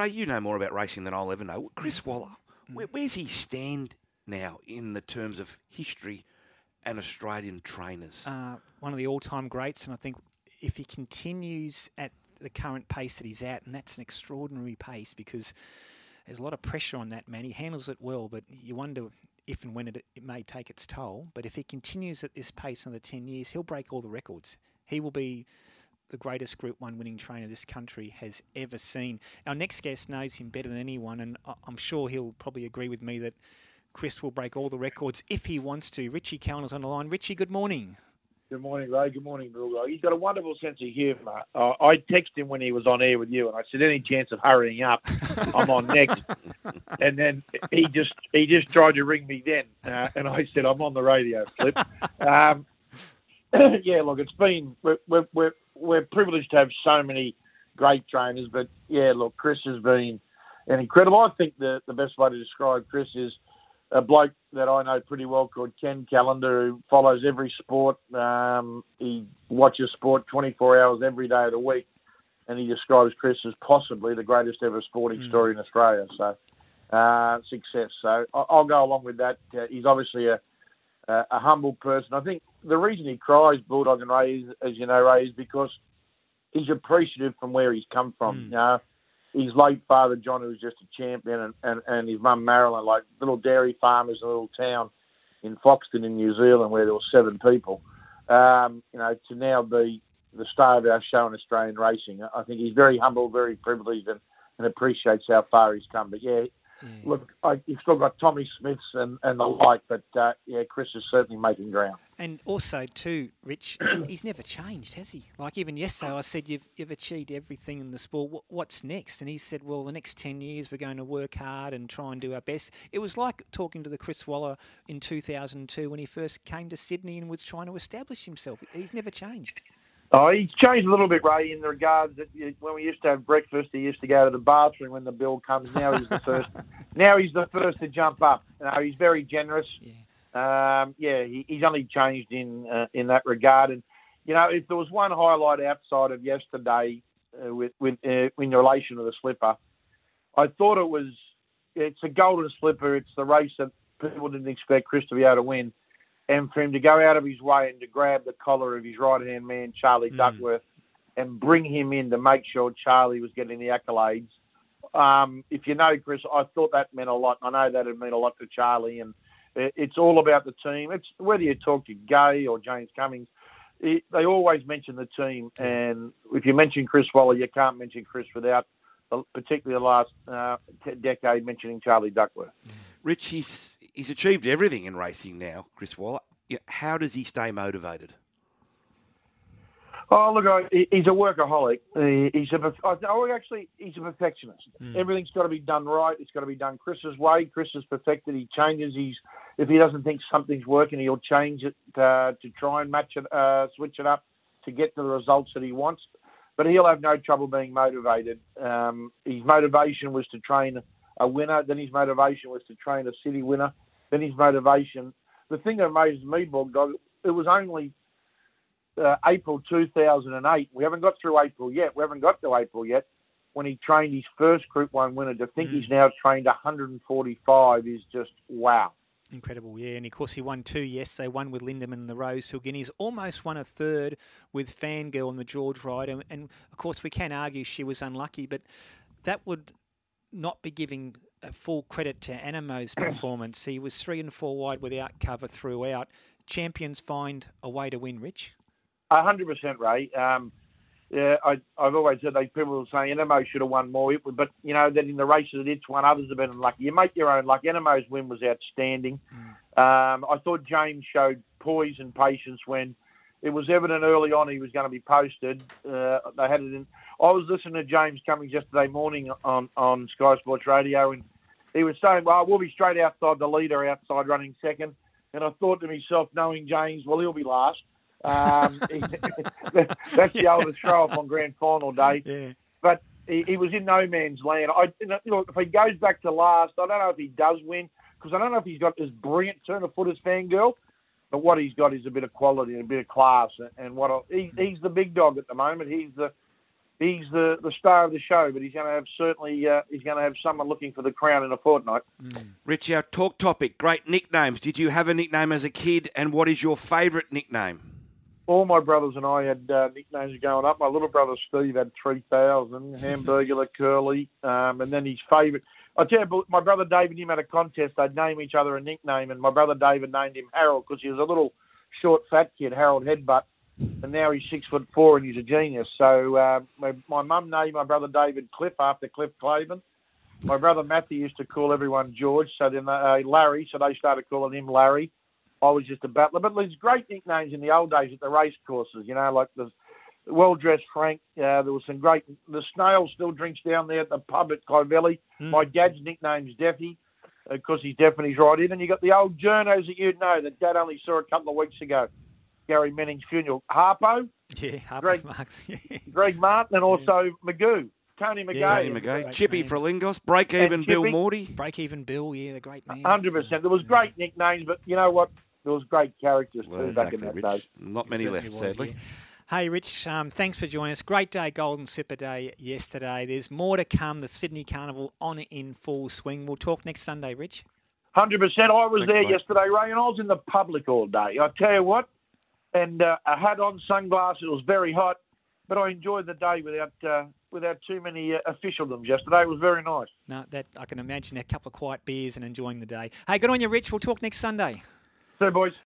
Ray, you know more about racing than I'll ever know. Chris Waller, where, where's he stand now in the terms of history and Australian trainers? Uh, one of the all-time greats, and I think if he continues at the current pace that he's at, and that's an extraordinary pace because there's a lot of pressure on that man. He handles it well, but you wonder if and when it, it may take its toll. But if he continues at this pace another 10 years, he'll break all the records. He will be the greatest Group 1 winning trainer this country has ever seen. Our next guest knows him better than anyone, and I'm sure he'll probably agree with me that Chris will break all the records if he wants to. Richie Callander's on the line. Richie, good morning. Good morning, Ray. Good morning, Bill. He's got a wonderful sense of humour. Uh, I texted him when he was on air with you, and I said, "Any chance of hurrying up? I'm on next." and then he just he just tried to ring me then, uh, and I said, "I'm on the radio." Flip. Um, yeah, look, it's been we're, we're, we're we're privileged to have so many great trainers, but yeah, look, Chris has been an incredible. I think the the best way to describe Chris is a bloke that I know pretty well called Ken Callander, who follows every sport. Um, he watches sport 24 hours every day of the week, and he describes Chris as possibly the greatest ever sporting mm. story in Australia. So, uh, success. So, I'll go along with that. Uh, he's obviously a, a, a, humble person. I think the reason he cries Bulldog and Ray, as you know, Ray, is because he's appreciative from where he's come from. Mm. You know, his late father John, who was just a champion, and, and, and his mum Marilyn, like little dairy farmers in a little town in Foxton in New Zealand where there were seven people. Um, you know, to now be the star of our show in Australian racing, I think he's very humble, very privileged, and, and appreciates how far he's come. But yeah, Mm. Look, I, you've still got Tommy Smiths and, and the like, but uh, yeah, Chris is certainly making ground. And also, too, Rich, he's never changed, has he? Like even yesterday, I said you've you've achieved everything in the sport. What, what's next? And he said, well, the next ten years we're going to work hard and try and do our best. It was like talking to the Chris Waller in 2002 when he first came to Sydney and was trying to establish himself. He's never changed. Oh, he's changed a little bit, Ray, in the regards that when we used to have breakfast, he used to go to the bathroom when the bill comes. Now he's the first. now he's the first to jump up. You know, he's very generous. Yeah, um, yeah he, he's only changed in uh, in that regard. And you know, if there was one highlight outside of yesterday uh, with with uh, in relation to the slipper, I thought it was it's a golden slipper. It's the race that people didn't expect Chris to be able to win and for him to go out of his way and to grab the collar of his right hand man, Charlie mm. Duckworth, and bring him in to make sure Charlie was getting the accolades. Um, if you know Chris, I thought that meant a lot. I know that it meant a lot to Charlie, and it's all about the team. It's whether you talk to Gai or James Cummings, it, they always mention the team. And if you mention Chris Waller, you can't mention Chris without, particularly the last uh, decade, mentioning Charlie Duckworth. Rich, he's he's achieved everything in racing now, Chris Waller. How does he stay motivated? Oh, look, he's a workaholic. He's a, oh, actually, he's a perfectionist. Mm. Everything's got to be done right. It's got to be done Chris's way. Chris is perfected. He changes. He's if he doesn't think something's working, he'll change it uh, to try and match it, uh, switch it up to get to the results that he wants. But he'll have no trouble being motivated. Um, his motivation was to train a winner. Then his motivation was to train a city winner. Then his motivation. The thing that amazed me, Bulldog, it was only uh, April 2008. We haven't got through April yet. We haven't got to April yet. When he trained his first Group One winner, to think mm. he's now trained 145 is just wow. Incredible, yeah. And of course, he won two yesterday, one with Lindeman and the Rosehill Guineas, almost won a third with Fangirl and the George Ryder. And, and, of course, we can argue she was unlucky, but that would not be giving full credit to Anamoe's performance. He was three and four wide without cover throughout. Champions find a way to win, Rich. hundred percent, Ray. Um, yeah, I, have always said they people were saying Anamoe should have won more, but you know that in the races that it's won, others have been unlucky. You make your own luck. Anamoe's win was outstanding. Mm. Um, I thought James showed poise and patience when it was evident early on he was going to be posted. Uh, they had it in. I was listening to James Cummings yesterday morning on, on Sky Sports Radio, and he was saying, "Well, we'll be straight outside the leader, outside running second. And I thought to myself, knowing James, well, he'll be last. Um, that's the oldest show off on grand final day. Yeah. But he, he, was in no man's land. I you know, look, if he goes back to last, I don't know if he does win because I don't know if he's got this brilliant turn of foot as Fangirl. But what he's got is a bit of quality and a bit of class, and what he, he's the big dog at the moment. He's the he's the, the star of the show, but he's going to have certainly uh, he's going to have someone looking for the crown in a fortnight. Rich, our talk topic, great nicknames. Did you have a nickname as a kid, and what is your favourite nickname? All my brothers and I had uh, nicknames going up. My little brother Steve had 3000, Hamburger, Curly, um, and then his favourite. I tell you, my brother David and him had a contest. They'd name each other a nickname, and my brother David named him Harold because he was a little short, fat kid, Harold Headbutt and now he's six foot four and he's a genius. So uh, my, my mum named my brother David Cliff after Cliff Claven. My brother Matthew used to call everyone George, so then uh, Larry, so they started calling him Larry. I was just a battler, but there's great nicknames in the old days at the race courses. You know, like the well dressed Frank. Uh, there was some great. The snail still drinks down there at the pub at Clovelly. Mm. My dad's nickname's Deafy because he's deaf and he's right in. And you got the old journos that you'd know that Dad only saw a couple of weeks ago. Gary Menning's funeral. Harpo, yeah, Harpo Greg, Greg Martin, and also yeah. Magoo. Tony McGay. Yeah, Tony McGay. Chippy Frelingos. Break even Bill Morty. Break even Bill, yeah, the great man. 100%. There was great nicknames, but you know what? There was great characters well, too exactly, back in that Rich. day. Not many left, was, sadly. Yeah. Hey, Rich, um, thanks for joining us. Great day, Golden Slipper Day yesterday. There's more to come. The Sydney Carnival on in full swing. We'll talk next Sunday, Rich. 100%. I was Thanks, there mate. yesterday, Ray, and I was in the public all day. I tell you what, and uh, I had on sunglasses. It was very hot, but I enjoyed the day without uh, without too many uh, officialdoms yesterday. It was very nice. No, that I can imagine a couple of quiet beers and enjoying the day. Hey, good on you, Rich. We'll talk next Sunday. See you, boys.